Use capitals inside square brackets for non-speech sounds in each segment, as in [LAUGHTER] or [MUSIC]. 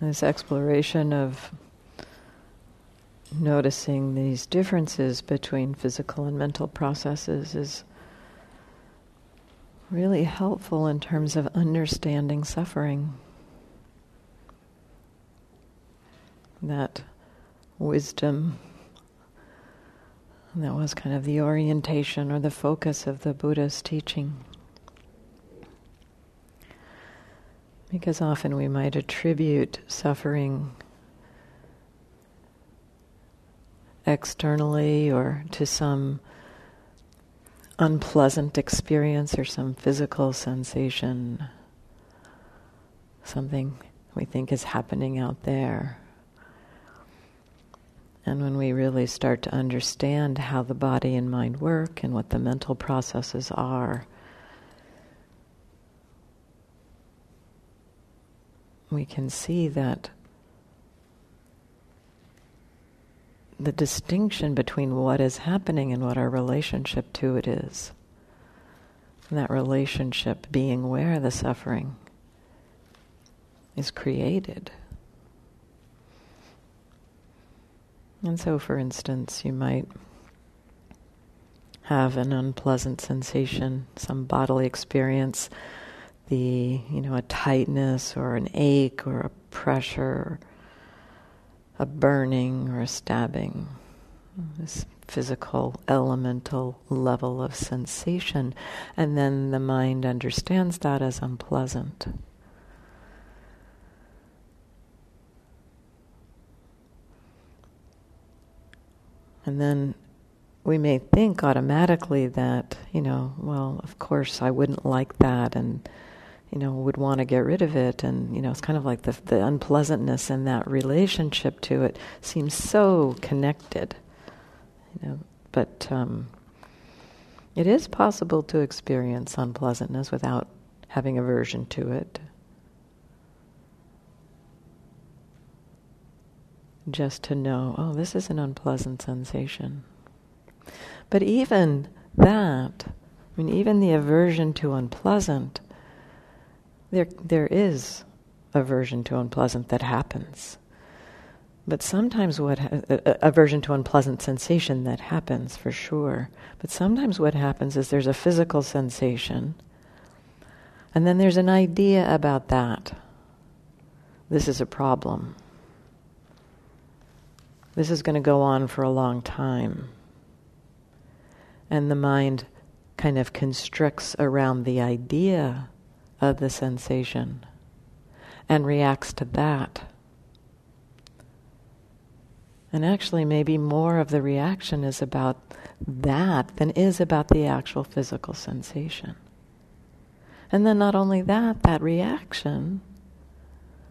This exploration of noticing these differences between physical and mental processes is really helpful in terms of understanding suffering. That wisdom, that was kind of the orientation or the focus of the Buddha's teaching. Because often we might attribute suffering externally or to some unpleasant experience or some physical sensation, something we think is happening out there. And when we really start to understand how the body and mind work and what the mental processes are, we can see that the distinction between what is happening and what our relationship to it is. And that relationship being where the suffering is created. And so, for instance, you might have an unpleasant sensation, some bodily experience the, you know, a tightness or an ache or a pressure, a burning or a stabbing, this physical, elemental level of sensation. And then the mind understands that as unpleasant. And then we may think automatically that, you know, well, of course I wouldn't like that and you know, would want to get rid of it. And, you know, it's kind of like the, the unpleasantness and that relationship to it seems so connected, you know. But um, it is possible to experience unpleasantness without having aversion to it. Just to know, oh, this is an unpleasant sensation. But even that, I mean, even the aversion to unpleasant, there, there is aversion to unpleasant that happens. But sometimes what ha- aversion to unpleasant sensation that happens for sure. But sometimes what happens is there's a physical sensation, and then there's an idea about that. This is a problem. This is going to go on for a long time. And the mind kind of constricts around the idea of the sensation and reacts to that. And actually, maybe more of the reaction is about that than is about the actual physical sensation. And then, not only that, that reaction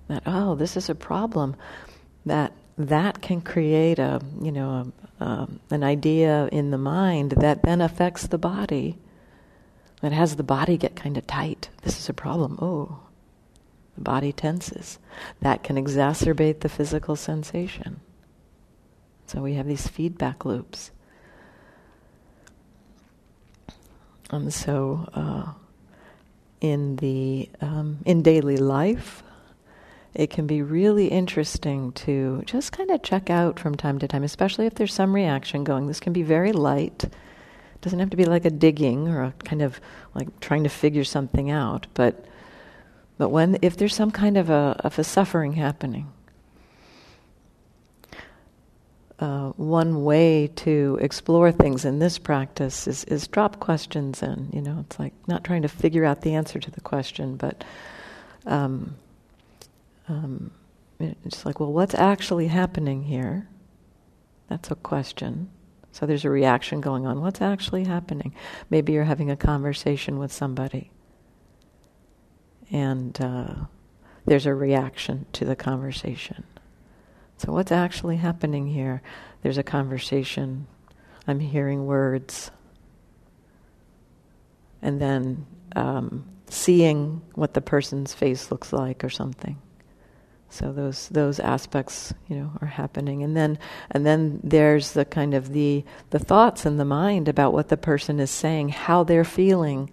that, oh, this is a problem, that that can create a, you know, a, um, an idea in the mind that then affects the body it has the body get kind of tight. This is a problem. Oh, the body tenses. That can exacerbate the physical sensation. So we have these feedback loops. And so, uh, in the um, in daily life, it can be really interesting to just kind of check out from time to time, especially if there's some reaction going. This can be very light doesn't have to be like a digging or a kind of like trying to figure something out, but but when if there's some kind of a of a suffering happening, uh, one way to explore things in this practice is, is drop questions in. You know, it's like not trying to figure out the answer to the question, but um, um, it's like, well, what's actually happening here? That's a question. So there's a reaction going on. What's actually happening? Maybe you're having a conversation with somebody, and uh, there's a reaction to the conversation. So, what's actually happening here? There's a conversation, I'm hearing words, and then um, seeing what the person's face looks like or something. So those those aspects, you know, are happening, and then and then there's the kind of the the thoughts in the mind about what the person is saying, how they're feeling,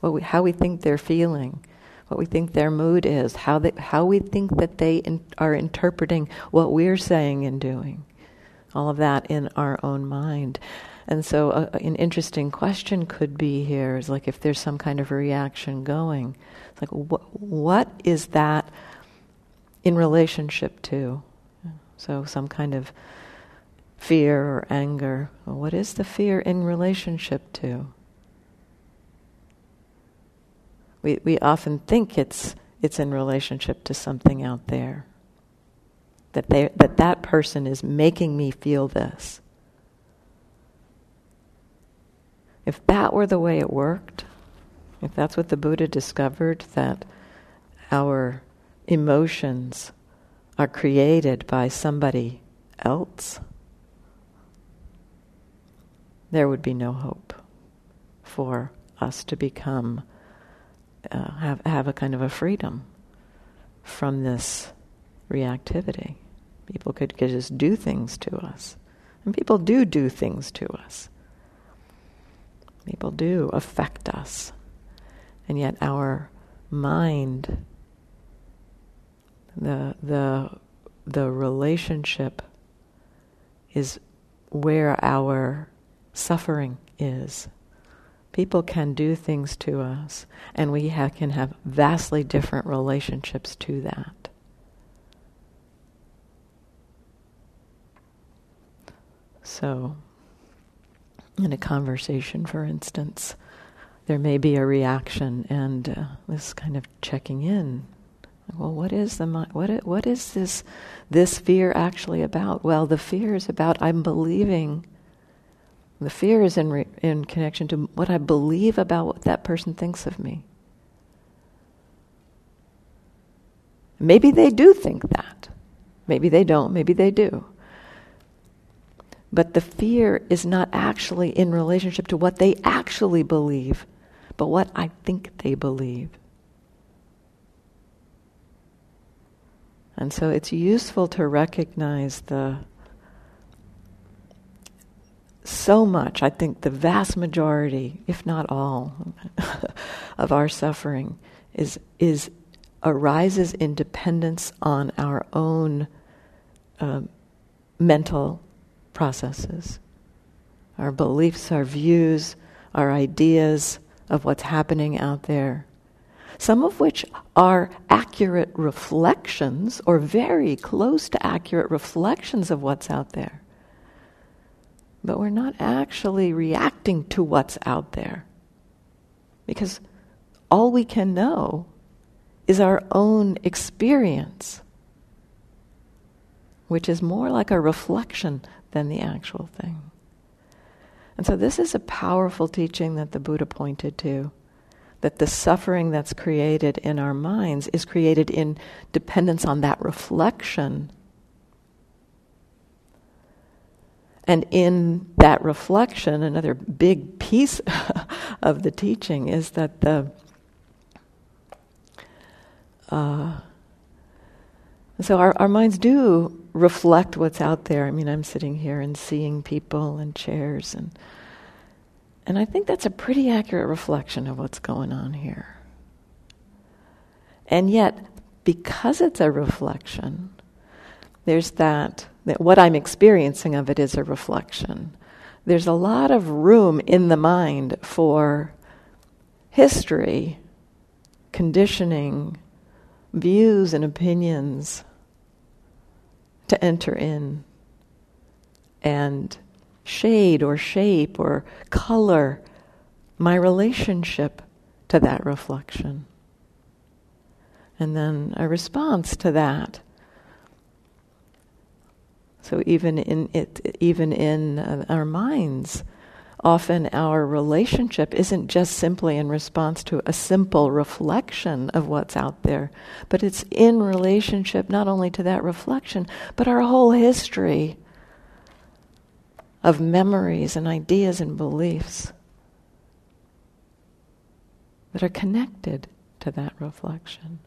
what we, how we think they're feeling, what we think their mood is, how they, how we think that they in, are interpreting what we're saying and doing, all of that in our own mind. And so, an interesting question could be here is like if there's some kind of a reaction going, it's like wh- what is that? In relationship to. So, some kind of fear or anger. Well, what is the fear in relationship to? We, we often think it's, it's in relationship to something out there. That, they, that that person is making me feel this. If that were the way it worked, if that's what the Buddha discovered, that our emotions are created by somebody else, there would be no hope for us to become, uh, have, have a kind of a freedom from this reactivity. People could, could just do things to us. And people do do things to us. People do affect us. And yet our mind the the the relationship is where our suffering is. People can do things to us, and we can have vastly different relationships to that. So, in a conversation, for instance, there may be a reaction, and uh, this kind of checking in well, what is the what what is this this fear actually about? Well, the fear is about I'm believing. The fear is in re, in connection to what I believe about what that person thinks of me. Maybe they do think that. Maybe they don't. Maybe they do. But the fear is not actually in relationship to what they actually believe, but what I think they believe. And so it's useful to recognize the so much, I think the vast majority, if not all, [LAUGHS] of our suffering is is arises in dependence on our own uh, mental processes, our beliefs, our views, our ideas of what's happening out there some of which are accurate reflections or very close to accurate reflections of what's out there. But we're not actually reacting to what's out there. Because all we can know is our own experience, which is more like a reflection than the actual thing. And so, this is a powerful teaching that the Buddha pointed to that the suffering that's created in our minds is created in dependence on that reflection. And in that reflection, another big piece [LAUGHS] of the teaching is that the uh, so our, our minds do reflect what's out there. I mean, I'm sitting here and seeing people and chairs and and I think that's a pretty accurate reflection of what's going on here. And yet, because it's a reflection, there's that, that what I'm experiencing of it is a reflection. There's a lot of room in the mind for history, conditioning, views, and opinions to enter in. And shade or shape or color my relationship to that reflection. And then a response to that. So even in it, even in uh, our minds, often our relationship isn't just simply in response to a simple reflection of what's out there, but it's in relationship not only to that reflection, but our whole history of memories and ideas and beliefs that are connected to that reflection.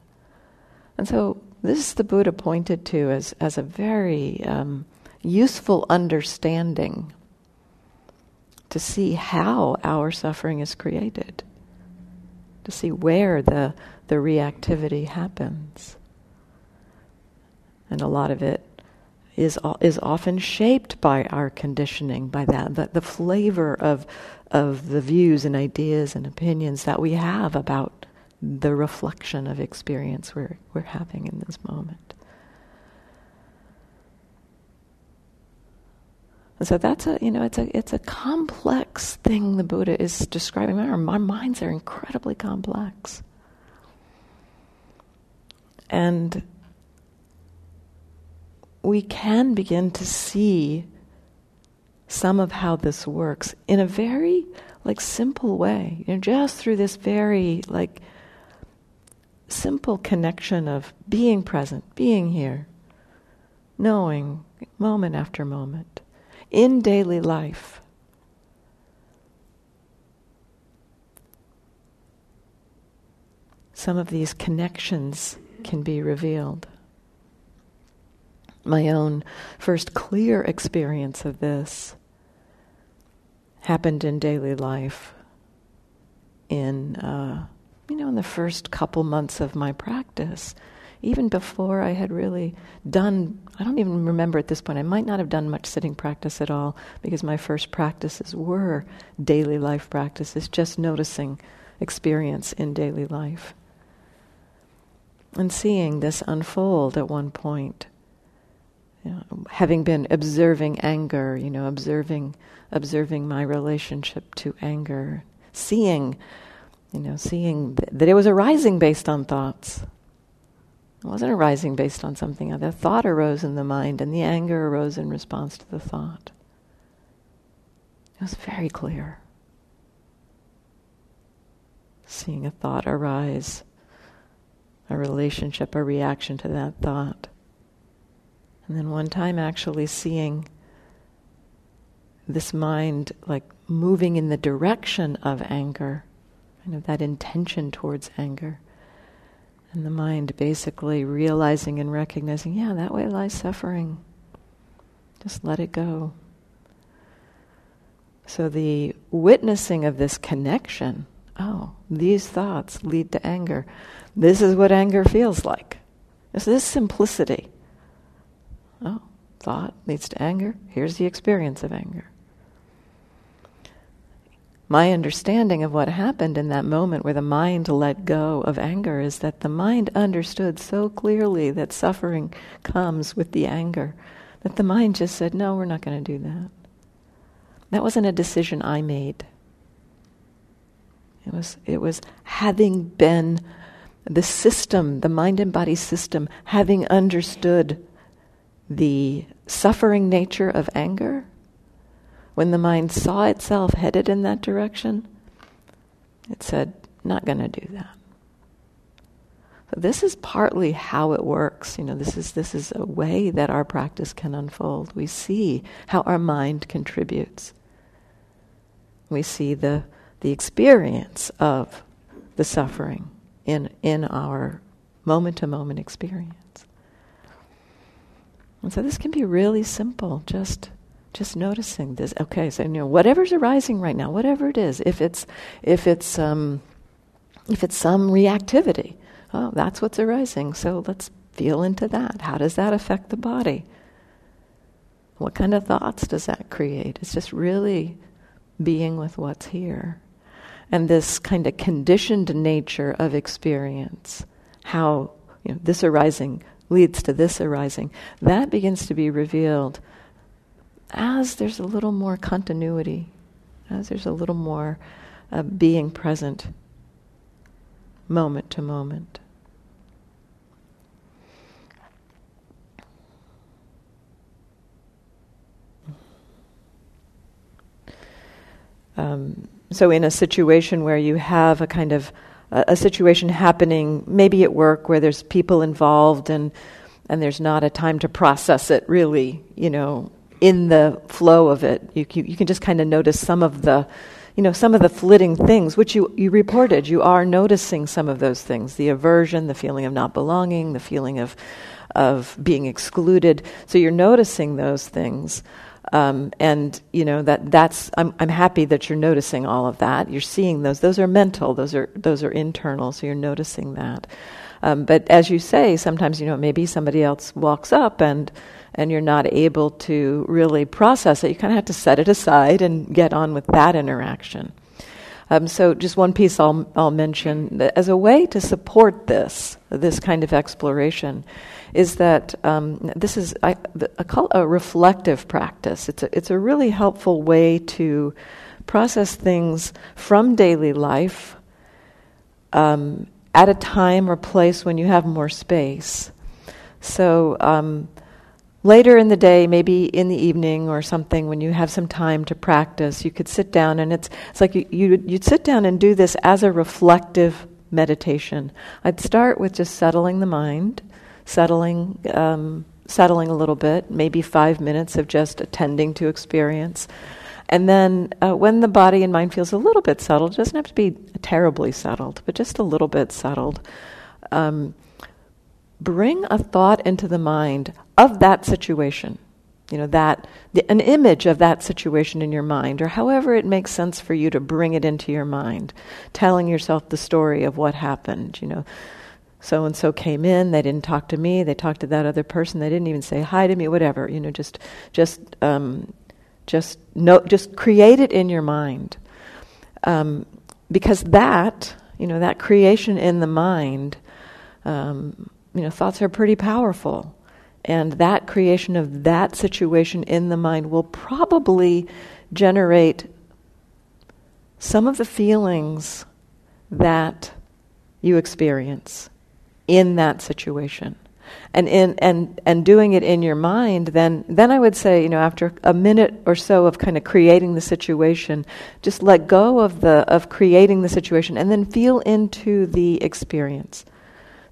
And so, this the Buddha pointed to as, as a very um, useful understanding to see how our suffering is created, to see where the, the reactivity happens. And a lot of it is, is often shaped by our conditioning, by that, the, the flavor of, of the views and ideas and opinions that we have about the reflection of experience we're, we're having in this moment. And so that's a you know it's a it's a complex thing the Buddha is describing. Our, our minds are incredibly complex, and we can begin to see some of how this works in a very like simple way. You know, just through this very like simple connection of being present, being here, knowing moment after moment, in daily life. Some of these connections can be revealed. My own first clear experience of this happened in daily life in uh, you know, in the first couple months of my practice, even before I had really done, I don't even remember at this point, I might not have done much sitting practice at all because my first practices were daily life practices, just noticing experience in daily life. And seeing this unfold at one point. Know, having been observing anger, you know, observing observing my relationship to anger, seeing you know, seeing th- that it was arising based on thoughts. It wasn't arising based on something other. Thought arose in the mind, and the anger arose in response to the thought. It was very clear. Seeing a thought arise, a relationship, a reaction to that thought. And then one time actually seeing this mind like moving in the direction of anger kind of that intention towards anger. And the mind basically realizing and recognizing, yeah, that way lies suffering. Just let it go. So the witnessing of this connection, oh, these thoughts lead to anger. This is what anger feels like. It's this simplicity. Oh, thought leads to anger. Here's the experience of anger my understanding of what happened in that moment where the mind let go of anger is that the mind understood so clearly that suffering comes with the anger that the mind just said, No, we're not going to do that. That wasn't a decision I made. It was, it was having been the system, the mind and body system, having understood the suffering nature of anger when the mind saw itself headed in that direction, it said, not going to do that. So this is partly how it works. You know, this is this is a way that our practice can unfold. We see how our mind contributes. We see the the experience of the suffering in in our moment to moment experience. And so this can be really simple, just just noticing this. Okay, so you know whatever's arising right now, whatever it is, if it's if it's um, if it's some reactivity, oh, that's what's arising. So let's feel into that. How does that affect the body? What kind of thoughts does that create? It's just really being with what's here. And this kind of conditioned nature of experience, how you know, this arising leads to this arising, that begins to be revealed as there's a little more continuity, as there's a little more uh, being present moment to moment. Um, so, in a situation where you have a kind of a, situation happening, maybe at work where there's people involved and and there's not a time to process it really, you know, in the flow of it. You, you, you can just kind of notice some of the, you know, some of the flitting things, which you, you reported. You are noticing some of those things the aversion, the feeling of not belonging, the feeling of, of being excluded. So you're noticing those things. Um, and you know that that's I'm, I'm happy that you're noticing all of that. You're seeing those. Those are mental. Those are those are internal. So you're noticing that. Um, but as you say, sometimes you know maybe somebody else walks up and and you're not able to really process it. You kind of have to set it aside and get on with that interaction. Um, so, just one piece I'll, I'll mention as a way to support this, this kind of exploration, is that um, this is call a reflective practice. It's a, it's a really helpful way to process things from daily life um, at a time or place when you have more space. So, um, later in the day, maybe in the evening or something, when you have some time to practice, you could sit down and it's, it's like you, you, you'd sit down and do this as a reflective meditation. I'd start with just settling the mind, settling, um, settling a little bit, maybe five minutes of just attending to experience. And then uh, when the body and mind feels a little bit settled, it doesn't have to be terribly settled, but just a little bit settled, um, bring a thought into the mind of that situation. You know, that, the, an image of that situation in your mind, or however it makes sense for you to bring it into your mind, telling yourself the story of what happened, you know so and so came in they didn't talk to me they talked to that other person they didn't even say hi to me whatever you know just just um, just no, just create it in your mind, um, because that you know that creation in the mind, um, you know, thoughts are pretty powerful, and that creation of that situation in the mind will probably generate some of the feelings that you experience in that situation. And in and and doing it in your mind then then i would say you know after a minute or so of kind of creating the situation just let go of the of creating the situation and then feel into the experience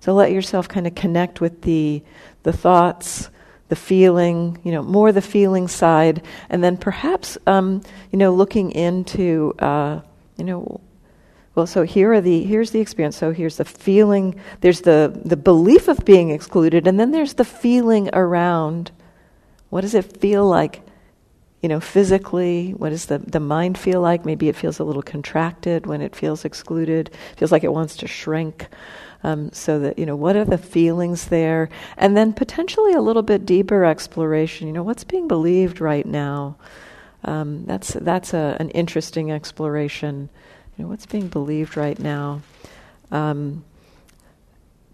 so let yourself kind of connect with the the thoughts the feeling you know more the feeling side and then perhaps um, you know looking into uh, you know well, so here are the here's the experience. So here's the feeling. There's the the belief of being excluded, and then there's the feeling around. What does it feel like? You know, physically. What does the the mind feel like? Maybe it feels a little contracted when it feels excluded. It feels like it wants to shrink. Um, so that you know, what are the feelings there, and then potentially a little bit deeper exploration. You know, what's being believed right now. Um, that's that's a, an interesting exploration you know, what's being believed right now um,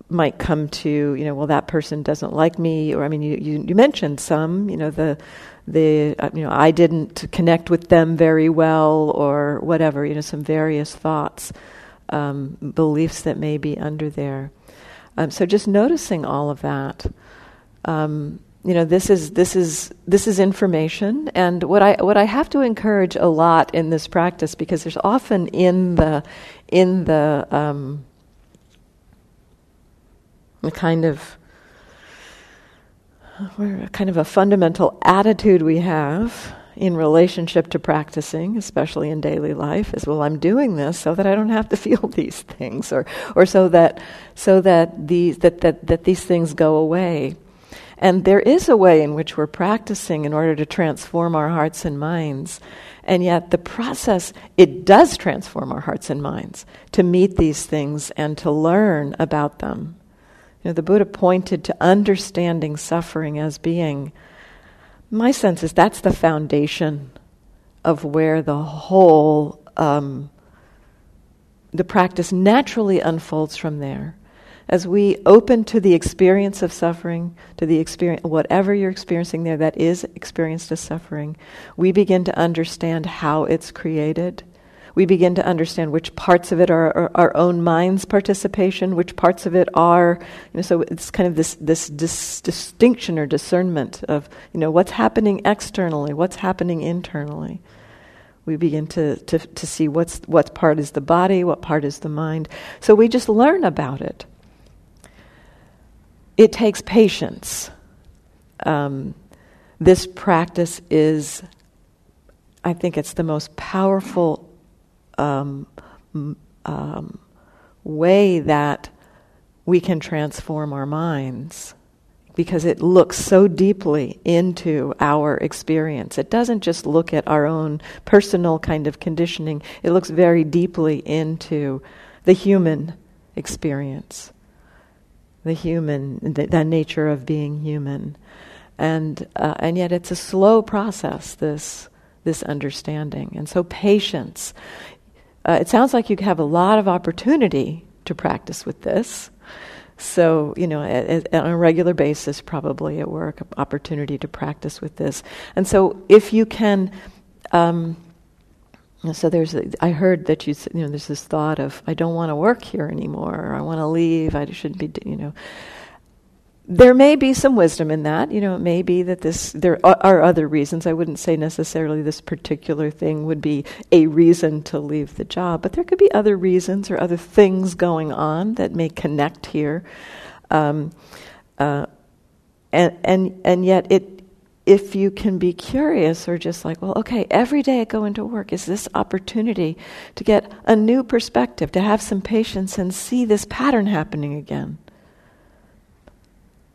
might come to, you know, well, that person doesn't like me, or I mean, you, you, you mentioned some, you know, the the uh, you know I didn't connect with them very well, or whatever, you know, some various thoughts, um, beliefs that may be under there. Um, so just noticing all of that. Um, you know this is this is this is information and what i what i have to encourage a lot in this practice because there's often in the in the um, the kind of kind of a fundamental attitude we have in relationship to practicing, especially in daily life, is well, I'm doing this so that I don't have to [LAUGHS] feel these things, or or so that so that these that that, that these things go away. And there is a way in which we're practicing in order to transform our hearts and minds. And yet, the process, it does transform our hearts and minds to meet these things and to learn about them. You know, the Buddha pointed to understanding suffering as being, my sense is that's the foundation of where the whole, um, the practice naturally unfolds from there as we open to the experience of suffering, to the experience, whatever you're experiencing there that is experienced as suffering, we begin to understand how it's created. We begin to understand which parts of it are our, our own mind's participation, which parts of it are, you know, so it's kind of this, this dis- distinction or discernment of, you know, what's happening externally, what's happening internally. We begin to, to, to see what's, what part is the body, what part is the mind. So we just learn about it. It takes patience. Um, this practice is, I think it's the most powerful um, um, way that we can transform our minds because it looks so deeply into our experience. It doesn't just look at our own personal kind of conditioning, it looks very deeply into the human experience, the human, the, the nature of being human. And, uh, and yet it's a slow process, this, this understanding. And so patience. Uh, it sounds like you have a lot of opportunity to practice with this. So, you know, on a regular basis, probably at work, opportunity to practice with this. And so, if you can, um, so there's, I heard that you, you know, there's this thought of, I don't want to work here anymore, or I want to leave, I shouldn't be, you know there may be some wisdom in that. You know, it may be that this, there are other reasons. I wouldn't say necessarily this particular thing would be a reason to leave the job, but there could be other reasons or other things going on that may connect here. Um, uh, and, and, and yet, it, if you can be curious or just like, well, okay, every day I go into work is this opportunity to get a new perspective, to have some patience and see this pattern happening again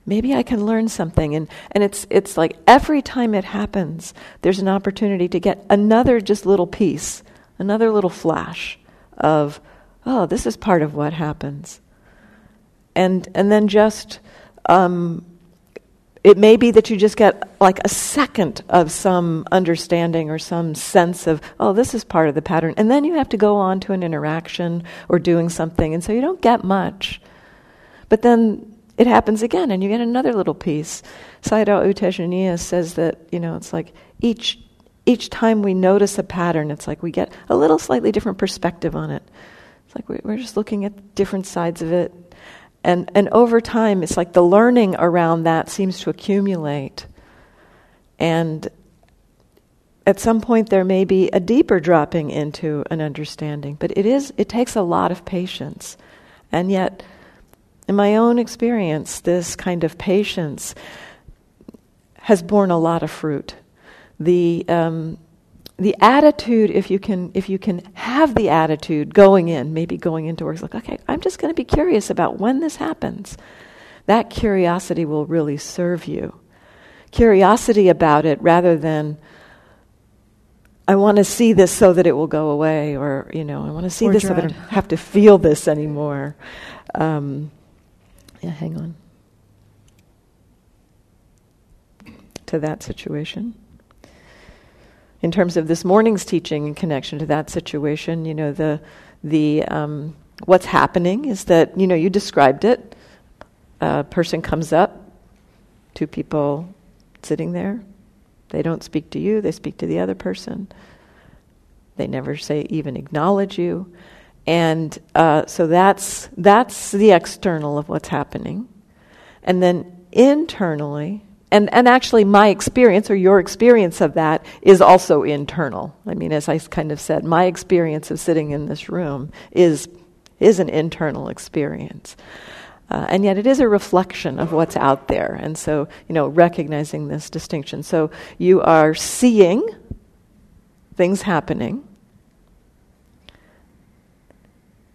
maybe I can learn something. And, and it's, it's like every time it happens, there's an opportunity to get another just little piece, another little flash of, oh, this is part of what happens. And, and then just, um, it may be that you just get like a second of some understanding or some sense of, oh, this is part of the pattern. And then you have to go on to an interaction or doing something. And so you don't get much. But then it happens again and you get another little piece. Sayadaw U says that, you know, it's like each each time we notice a pattern, it's like we get a little slightly different perspective on it. It's like we're just looking at different sides of it. And, and over time, it's like the learning around that seems to accumulate. And at some point, there may be a deeper dropping into an understanding. But it, is, it takes a lot of patience. And yet, in my own experience, this kind of patience has borne a lot of fruit. The, um, the attitude, if you, can, if you can have the attitude going in, maybe going into work, like, okay, I'm just going to be curious about when this happens. That curiosity will really serve you. Curiosity about it rather than, I want to see this so that it will go away, or, you know, I want to see or this dread. so that I don't have to feel this anymore. Um, yeah, hang on. To that situation. In terms of this morning's teaching in connection to that situation, you know, the, the, um, what's happening is that, you know, you described it. A person comes up, two people sitting there. They don't speak to you, they speak to the other person. They never say, even acknowledge you. And uh, so that's, that's the external of what's happening. And then internally, and, and actually my experience or your experience of that is also internal. I mean, as I kind of said, my experience of sitting in this room is, is an internal experience. Uh, and yet it is a reflection of what's out there. And so, you know, recognizing this distinction. So you are seeing things happening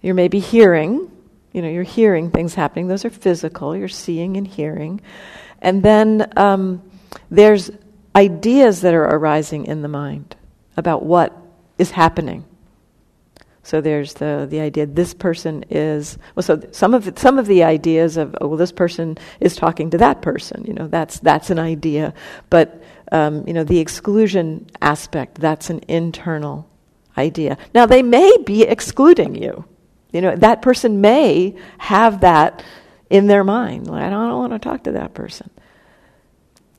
you're maybe hearing, you know, you're hearing things happening. Those are physical. You're seeing and hearing. And then um, there's ideas that are arising in the mind about what is happening. So there's the, the idea this person is well. So some of the, some of the ideas of oh, well this person is talking to that person. You know that's that's an idea, but um, you know the exclusion aspect that's an internal idea. Now they may be excluding you. You know, that person may have that in their mind. Like, I don't want to talk to that person.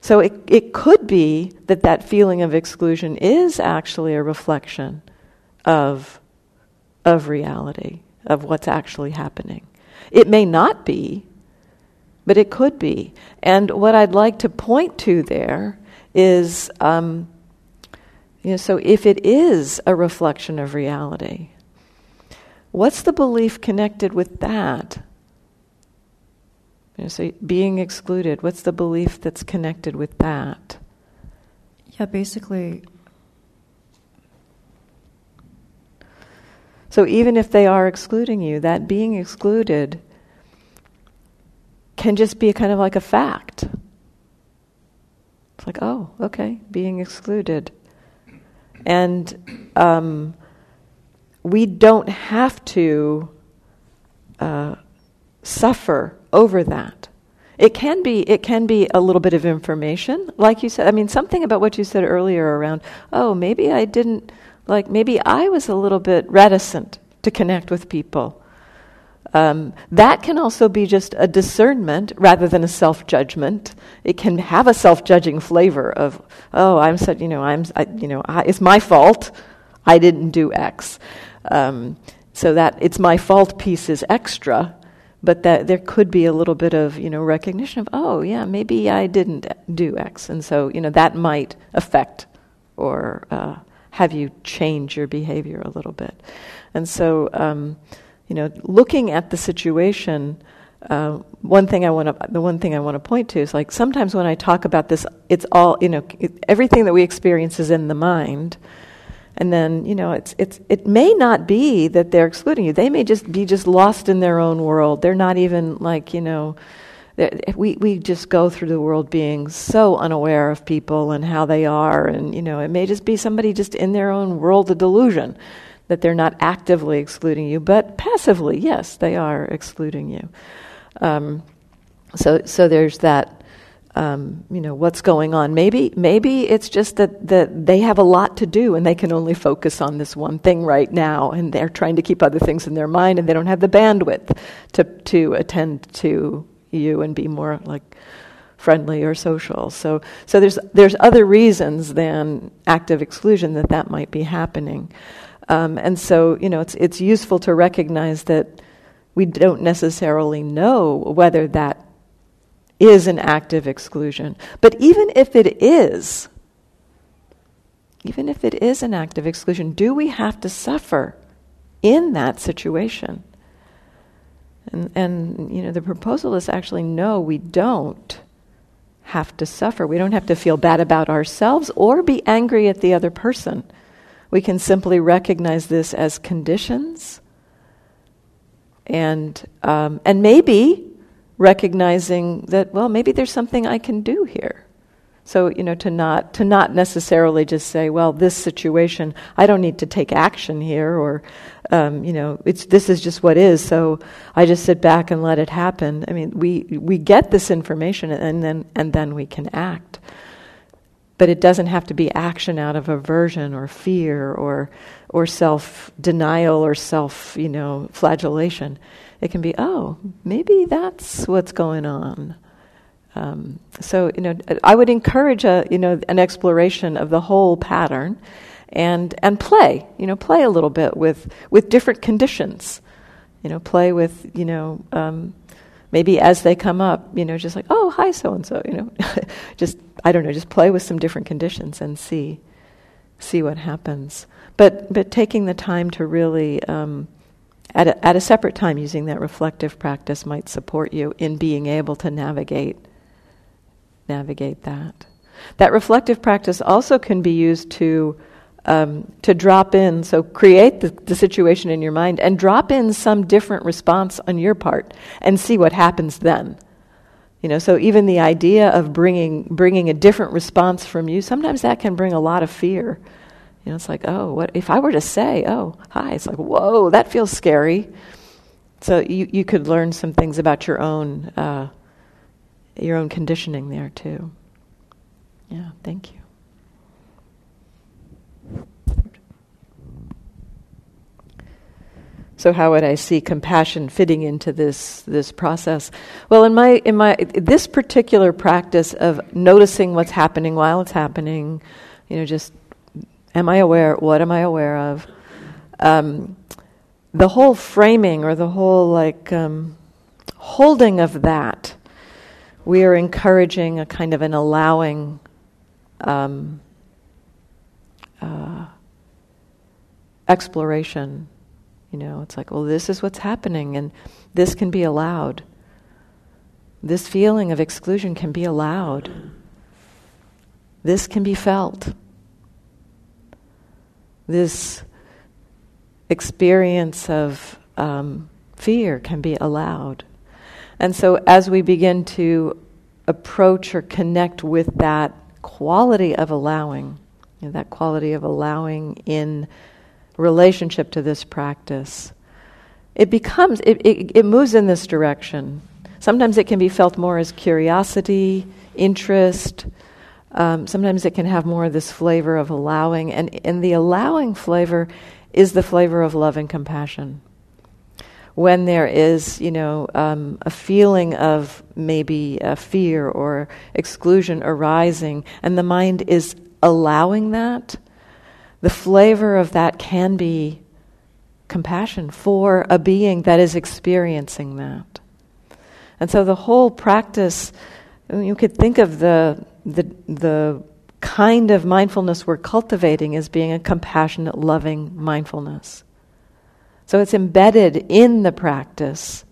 So it, it could be that that feeling of exclusion is actually a reflection of, of reality, of what's actually happening. It may not be, but it could be. And what I'd like to point to there is um, You know, so if it is a reflection of reality, what's the belief connected with that? You know, so being excluded, what's the belief that's connected with that? Yeah, basically. So even if they are excluding you, that being excluded can just be kind of like a fact. It's like, oh, okay, being excluded. And um, we don't have to uh, suffer over that. It can be it can be a little bit of information, like you said. I mean, something about what you said earlier around. Oh, maybe I didn't like. Maybe I was a little bit reticent to connect with people. Um, that can also be just a discernment rather than a self judgment. It can have a self judging flavor of, oh, I'm such, you know, I'm, I, you know, I, it's my fault. I didn't do X. Um, so that it's my fault piece is extra, but that there could be a little bit of, you know, recognition of, oh, yeah, maybe I didn't do X. And so, you know, that might affect or uh, have you change your behavior a little bit. And so, um, you know, looking at the situation, uh, one thing I want to, the one thing I want to point to is like sometimes when I talk about this, it's all, you know, it, everything that we experience is in the mind. And then, you know, it's, it's, it may not be that they're excluding you. They may just be just lost in their own world. They're not even like, you know, we, we just go through the world being so unaware of people and how they are. And, you know, it may just be somebody just in their own world of delusion that they're not actively excluding you, but passively, yes, they are excluding you. Um, so, so there's that. Um, you know what's going on. Maybe, maybe it's just that, that they have a lot to do and they can only focus on this one thing right now, and they're trying to keep other things in their mind, and they don't have the bandwidth to to attend to you and be more like friendly or social. So, so there's there's other reasons than active exclusion that that might be happening. Um, and so, you know, it's, it's useful to recognize that we don't necessarily know whether that is an active exclusion. But even if it is, even if it is an active exclusion, do we have to suffer in that situation? And, and you know, the proposal is actually no, we don't have to suffer. We don't have to feel bad about ourselves or be angry at the other person. We can simply recognize this as conditions, and um, and maybe recognizing that well, maybe there's something I can do here. So you know, to not to not necessarily just say, well, this situation, I don't need to take action here, or um, you know, it's this is just what is. So I just sit back and let it happen. I mean, we we get this information, and then and then we can act. But it doesn't have to be action out of aversion or fear or or self denial or self, you know, flagellation. It can be, oh, maybe that's what's going on. Um, so you know, I would encourage a you know an exploration of the whole pattern, and and play. You know, play a little bit with with different conditions. You know, play with you know. Um, maybe as they come up, you know, just like, oh, hi, so and so, you know, [LAUGHS] just I don't know, just play with some different conditions and see see what happens. But but taking the time to really um, at a, at a separate time using that reflective practice might support you in being able to navigate navigate that. That reflective practice also can be used to um, to drop in, so create the, the situation in your mind and drop in some different response on your part and see what happens then. You know, so even the idea of bringing bringing a different response from you, sometimes that can bring a lot of fear. You know, it's like, oh, what if I were to say, oh, hi? It's like, whoa, that feels scary. So you you could learn some things about your own uh, your own conditioning there too. Yeah, thank you. So how would I see compassion fitting into this this process? Well, in my in my this particular practice of noticing what's happening while it's happening, you know, just am I aware? What am I aware of? Um, the whole framing or the whole like um, holding of that, we are encouraging a kind of an allowing. Um, uh, exploration. You know, it's like, well, this is what's happening, and this can be allowed. This feeling of exclusion can be allowed. This can be felt. This experience of um, fear can be allowed. And so, as we begin to approach or connect with that quality of allowing, you know, that quality of allowing in relationship to this practice, it becomes, it, it, it moves in this direction. Sometimes it can be felt more as curiosity, interest. Um, sometimes it can have more of this flavor of allowing. And, and the allowing flavor is the flavor of love and compassion. When there is, you know, um, a feeling of maybe fear or exclusion arising, and the mind is allowing that, the flavor of that can be compassion for a being that is experiencing that. And so the whole practice, you could think of the, the, the kind of mindfulness we're cultivating is being a compassionate, loving mindfulness. So it's embedded in the practice.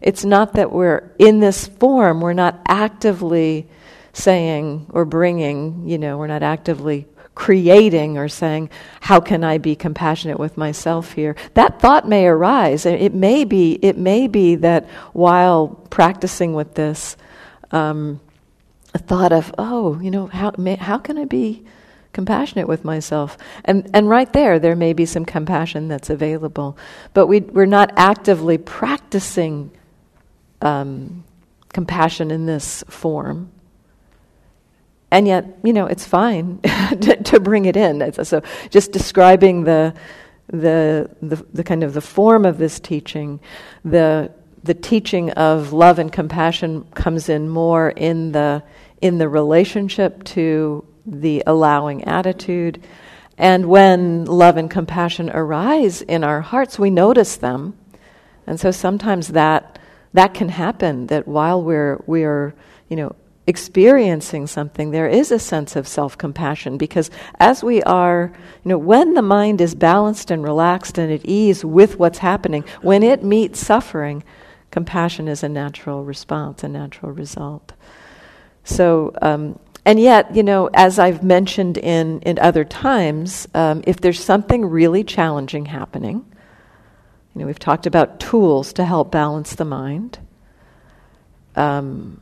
It's not that we're in this form, we're not actively saying or bringing, you know, we're not actively creating or saying, How can I be compassionate with myself here? That thought may arise. It may be, it may be that while practicing with this, um, a thought of, Oh, you know, how, may, how can I be compassionate with myself? And, and right there, there may be some compassion that's available. But we, we're not actively practicing um, compassion in this form and yet, you know, it's fine [LAUGHS] to, to, bring it in. so, just describing the, the, the, the, kind of the form of this teaching, the, the teaching of love and compassion comes in more in the, in the relationship to the allowing attitude. And when love and compassion arise in our hearts, we notice them. And so sometimes that, that can happen, that while we're, we're you know, experiencing something, there is a sense of self compassion because as we are, you know, when the mind is balanced and relaxed and at ease with what's happening, when it meets suffering, compassion is a natural response, a natural result. So, um, and yet, you know, as I've mentioned in, in other times, um, if there's something really challenging happening, you know, we've talked about tools to help balance the mind. Um,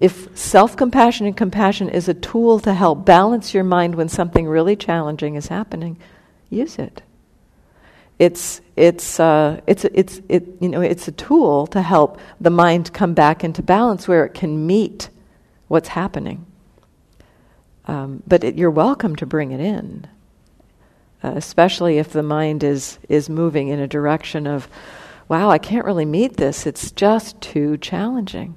if self compassion and compassion is a tool to help balance your mind when something really challenging is happening, use it. It's, it's, uh, it's, it's, it, you know, it's a tool to help the mind come back into balance where it can meet what's happening. Um, but it, you're welcome to bring it in, uh, especially if the mind is, is moving in a direction of, wow, I can't really meet this, it's just too challenging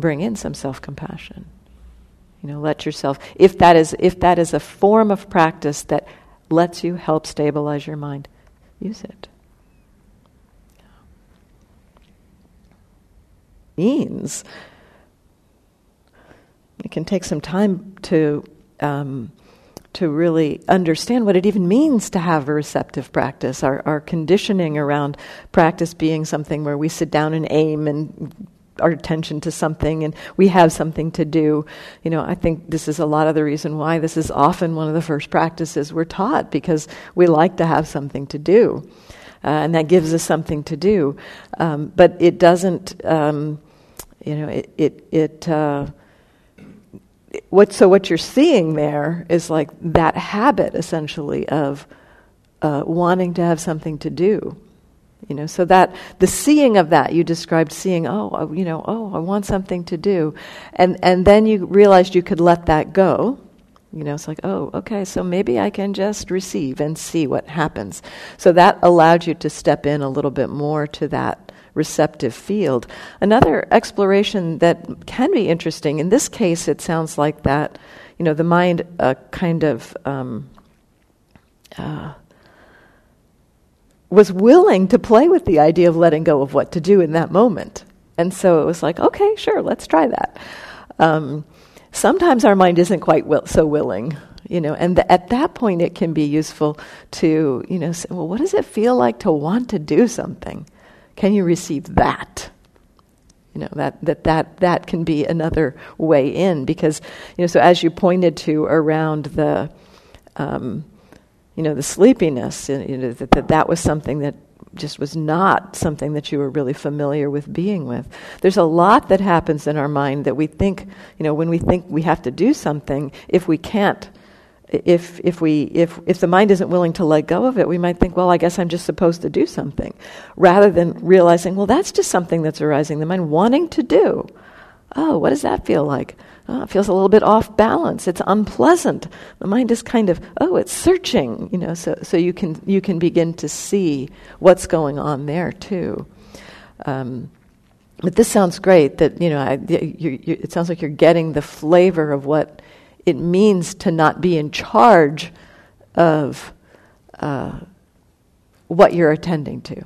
bring in some self-compassion. You know, let yourself if that is if that is a form of practice that lets you help stabilize your mind, use it. Means it can take some time to um, to really understand what it even means to have a receptive practice. Our, our conditioning around practice being something where we sit down and aim and our attention to something and we have something to do. You know, I think this is a lot of the reason why this is often one of the first practices we're taught because we like to have something to do. Uh, and that gives us something to do. Um, but it doesn't, um, you know, it, it, it uh, what, so what you're seeing there is like that habit essentially of uh, wanting to have something to do you know so that the seeing of that you described seeing oh you know oh i want something to do. And and then you realized you could let that go. You know it's like oh okay so maybe i can just receive and see what happens. So that allowed you to step in a little bit more to that receptive field. Another exploration that can be interesting in this case it sounds like that you know the mind uh, kind of um, uh, was willing to play with the idea of letting go of what to do in that moment. And so it was like, okay, sure, let's try that. Um, sometimes our mind isn't quite will, so willing you know and at that point it can be useful to you know say, well what does it feel like to want to do something can you receive that you know that that that that can be another way in because you know so as you pointed to around the um, you know the sleepiness you know, that, that that was something that just was not something that you were really familiar with being with. There's a lot that happens in our mind that we think, you know, when we think we have to do something, if we can't if if we if if the mind isn't willing to let go of it, we might think, well, I guess I'm just supposed to do something, rather than realizing, well, that's just something that's arising. The mind wanting to do. Oh, what does that feel like? Oh, it feels a little bit off balance. It's unpleasant. The mind is kind of oh, it's searching. You know, so so you can you can begin to see what's going on there too. Um, but this sounds great. That you know, I, you, you, it sounds like you're getting the flavor of what it means to not be in charge of uh, what you're attending to.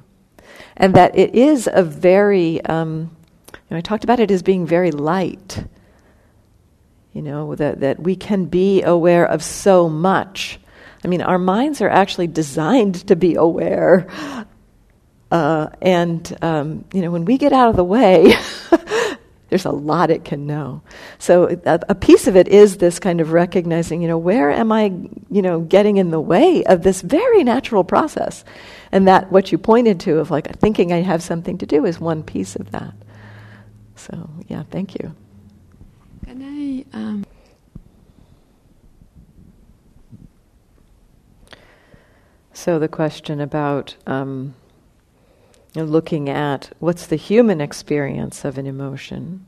And that it is a very, um, you know, I talked about it as being very light. You know, that, that we can be aware of so much. I mean, our minds are actually designed to be aware. Uh, and, um, you know, when we get out of the way, [LAUGHS] there's a lot it can know. So a, a, piece of it is this kind of recognizing, you know, where am I, you know, getting in the way of this very natural process? And that what you pointed to of like thinking I have something to do is one piece of that. So yeah, thank you. Can I? Um so the question about um, looking at what's the human experience of an emotion.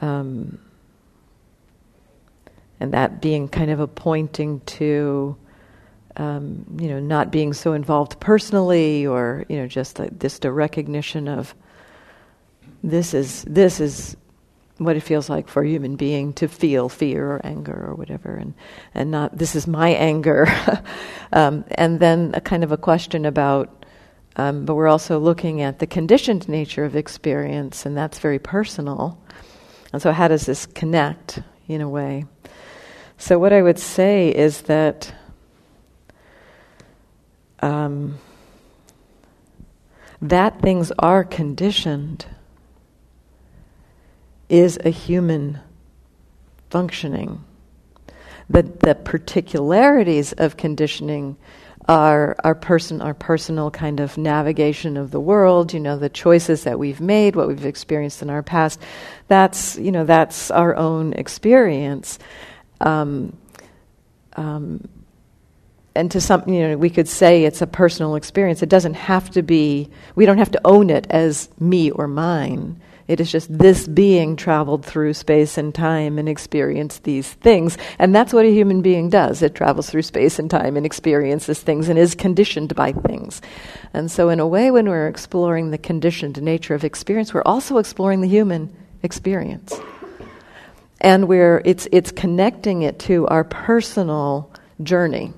Um, and that being kind of a pointing to, um, you know, not being so involved personally, or you know, just a recognition of this is this is what it feels like for a human being to feel fear or anger or whatever, and and not this is my anger, [LAUGHS] um, and then a kind of a question about um, but we're also looking at the conditioned nature of experience, and that's very personal. And so, how does this connect in a way? So, what I would say is that um, that things are conditioned is a human functioning. The, the particularities of conditioning our our person our personal kind of navigation of the world you know the choices that we've made what we've experienced in our past. That's you know that's our own experience. Um, um, and to some you know we could say it's a personal experience. It doesn't have to be we don't have to own it as me or mine it is just this being traveled through space and time and experienced these things. And that's what a human being does. It travels through space and time and experiences things and is conditioned by things. And so, in a way, when we're exploring the conditioned nature of experience, we're also exploring the human experience. And we're, it's, it's connecting it to our personal journey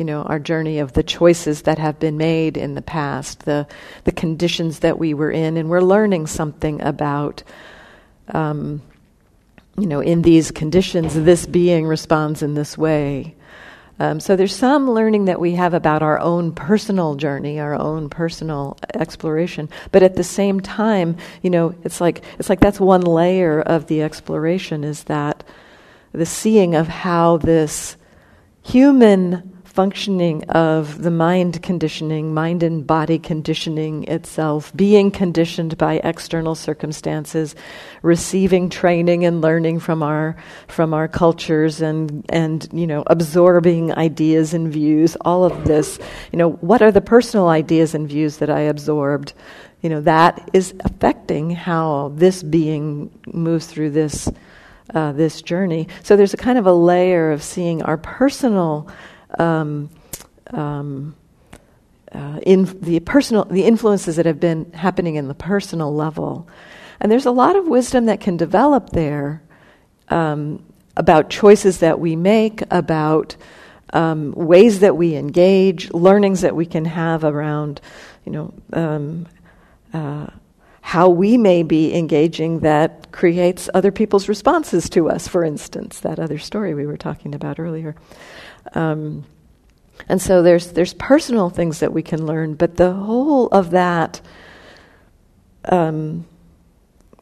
you know, our journey of the choices that have been made in the past, the, the conditions that we were in, and we're learning something about, um, you know, in these conditions, this being responds in this way. Um, so there's some learning that we have about our own personal journey, our own personal exploration. But at the same time, you know, it's like it's like that's one layer of the exploration is that the seeing of how this human functioning of the mind conditioning, mind and body conditioning itself, being conditioned by external circumstances, receiving training and learning from our from our cultures and and you know absorbing ideas and views, all of this, you know, what are the personal ideas and views that I absorbed? You know, that is affecting how this being moves through this uh, this journey. So there's a kind of a layer of seeing our personal um, um, uh, in the personal, the influences that have been happening in the personal level, and there's a lot of wisdom that can develop there um, about choices that we make, about um, ways that we engage, learnings that we can have around, you know, um, uh, how we may be engaging that creates other people's responses to us, for instance, that other story we were talking about earlier. Um, and so there's, there's personal things that we can learn, but the whole of that. Um,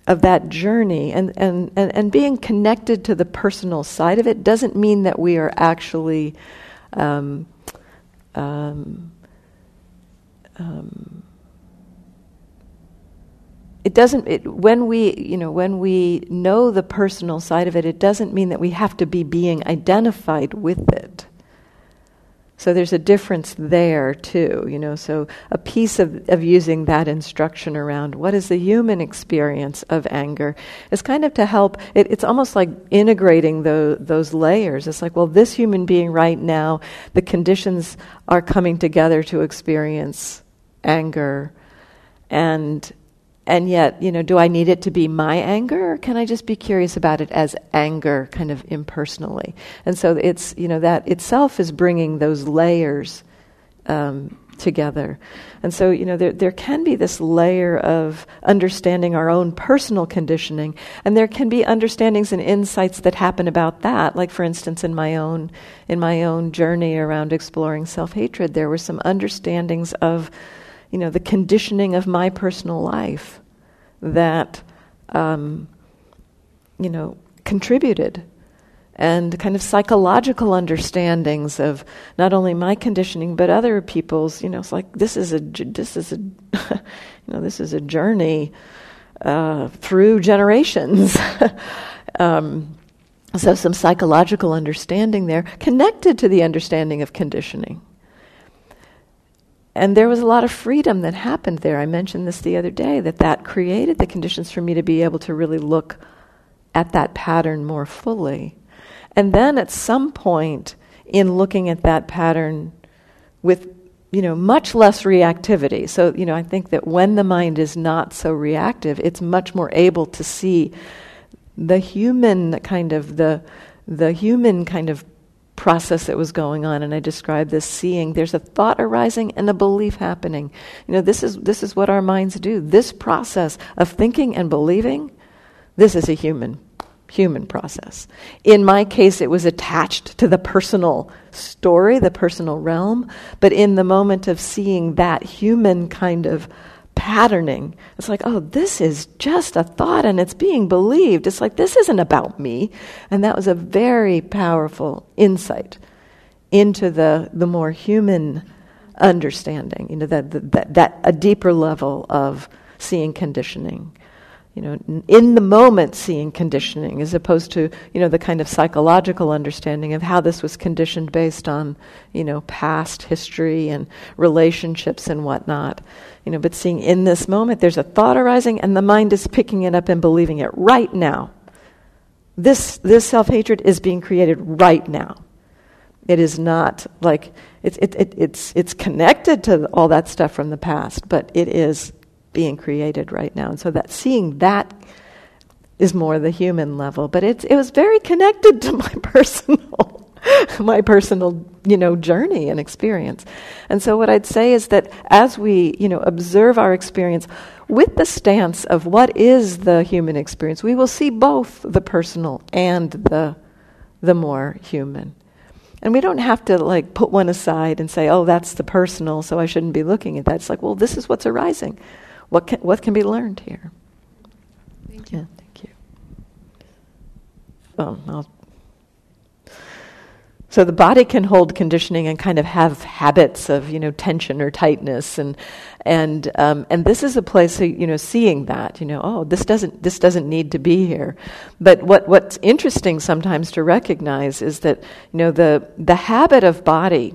of that journey and, and, and, and being connected to the personal side of it doesn't mean that we are actually um, um, um, it doesn't it, when we you know when we know the personal side of it it doesn't mean that we have to be being identified with it so there's a difference there too, you know. So a piece of, of using that instruction around what is the human experience of anger is kind of to help. It, it's almost like integrating the, those layers. It's like, well, this human being right now, the conditions are coming together to experience anger, and and yet, you know, do I need it to be my anger, or can I just be curious about it as anger, kind of impersonally? And so it's, you know, that itself is bringing those layers um, together. And so, you know, there, there can be this layer of understanding our own personal conditioning, and there can be understandings and insights that happen about that. Like, for instance, in my own, in my own journey around exploring self hatred, there were some understandings of you know, the conditioning of my personal life that, um, you know, contributed and kind of psychological understandings of not only my conditioning but other people's you know it's like this is a this is a [LAUGHS] you know this is a journey uh, through generations. [LAUGHS] Um, so some psychological understanding there connected to the understanding of conditioning and there was a lot of freedom that happened there. I mentioned this the other day that that created the conditions for me to be able to really look at that pattern more fully. And then at some point in looking at that pattern with you know much less reactivity. So, you know, I think that when the mind is not so reactive, it's much more able to see the human kind of the the human kind of process that was going on and I described this seeing there's a thought arising and a belief happening. You know, this is this is what our minds do. This process of thinking and believing, this is a human human process. In my case it was attached to the personal story, the personal realm, but in the moment of seeing that human kind of patterning. It's like, oh, this is just a thought and it's being believed. It's like, this isn't about me. And that was a very powerful insight into the, the more human understanding, you know, that, that, that a deeper level of seeing conditioning you know, in the moment seeing conditioning as opposed to, you know, the kind of psychological understanding of how this was conditioned based on, you know, past history and relationships and whatnot. You know, but seeing in this moment there's a thought arising and the mind is picking it up and believing it right now. This, this self hatred is being created right now. It is not like it's, it, it, it's, it's connected to all that stuff from the past, but it is being created right now. And so that seeing that is more the human level, but it's, it was very connected to my [LAUGHS] personal my personal you know journey and experience. And so what i'd say is that as we you know observe our experience with the stance of what is the human experience we will see both the personal and the the more human. And we don't have to like put one aside and say oh that's the personal so i shouldn't be looking at that. It's like well this is what's arising what can, what can be learned here? Thank you. Yeah, thank you. Well, I'll so the body can hold conditioning and kind of have habits of you know tension or tightness and and um, and this is a place of, you know seeing that you know oh this doesn't this doesn't need to be here, but what what's interesting sometimes to recognize is that you know the the habit of body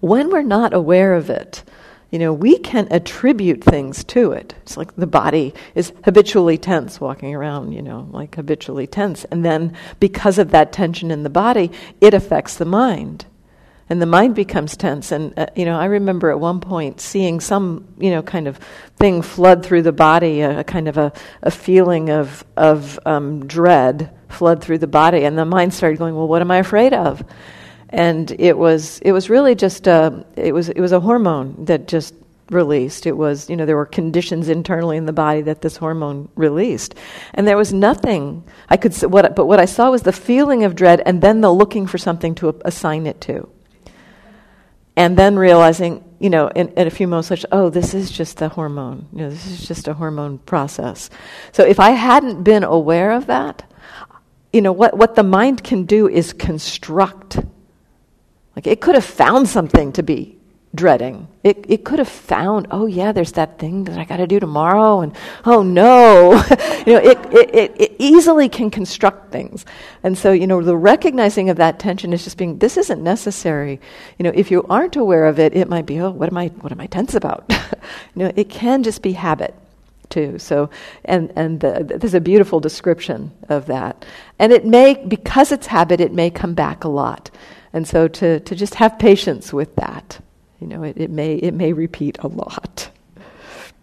when we're not aware of it you know, we can attribute things to it. It's like the body is habitually tense, walking around, you know, like habitually tense. And then because of that tension in the body, it affects the mind. And the mind becomes tense. And, uh, you know, I remember at one point seeing some, you know, kind of thing flood through the body, a, a kind of a, a feeling of, of um, dread flood through the body. And the mind started going, well, what am I afraid of? And it was it was really just a it was it was a hormone that just released. It was, you know, there were conditions internally in the body that this hormone released. And there was nothing I could, what, but what I saw was the feeling of dread and then the looking for something to assign it to. And then realizing, you know, in, in a few moments later, oh, this is just a hormone. You know, this is just a hormone process. So if I hadn't been aware of that, you know, what, what the mind can do is construct. Like it could have found something to be dreading. It, it could have found, oh yeah, there's that thing that I got to do tomorrow, and oh no, [LAUGHS] you know, it, it, it, easily can construct things. And so, you know, the recognizing of that tension is just being, this isn't necessary. You know, if you aren't aware of it, it might be, oh, what am I, what am I tense about? [LAUGHS] you know, it can just be habit too. So, and and the, there's a beautiful description of that. And it may, because it's habit, it may come back a lot. And so to to just have patience with that. You know, it, it may it may repeat a lot.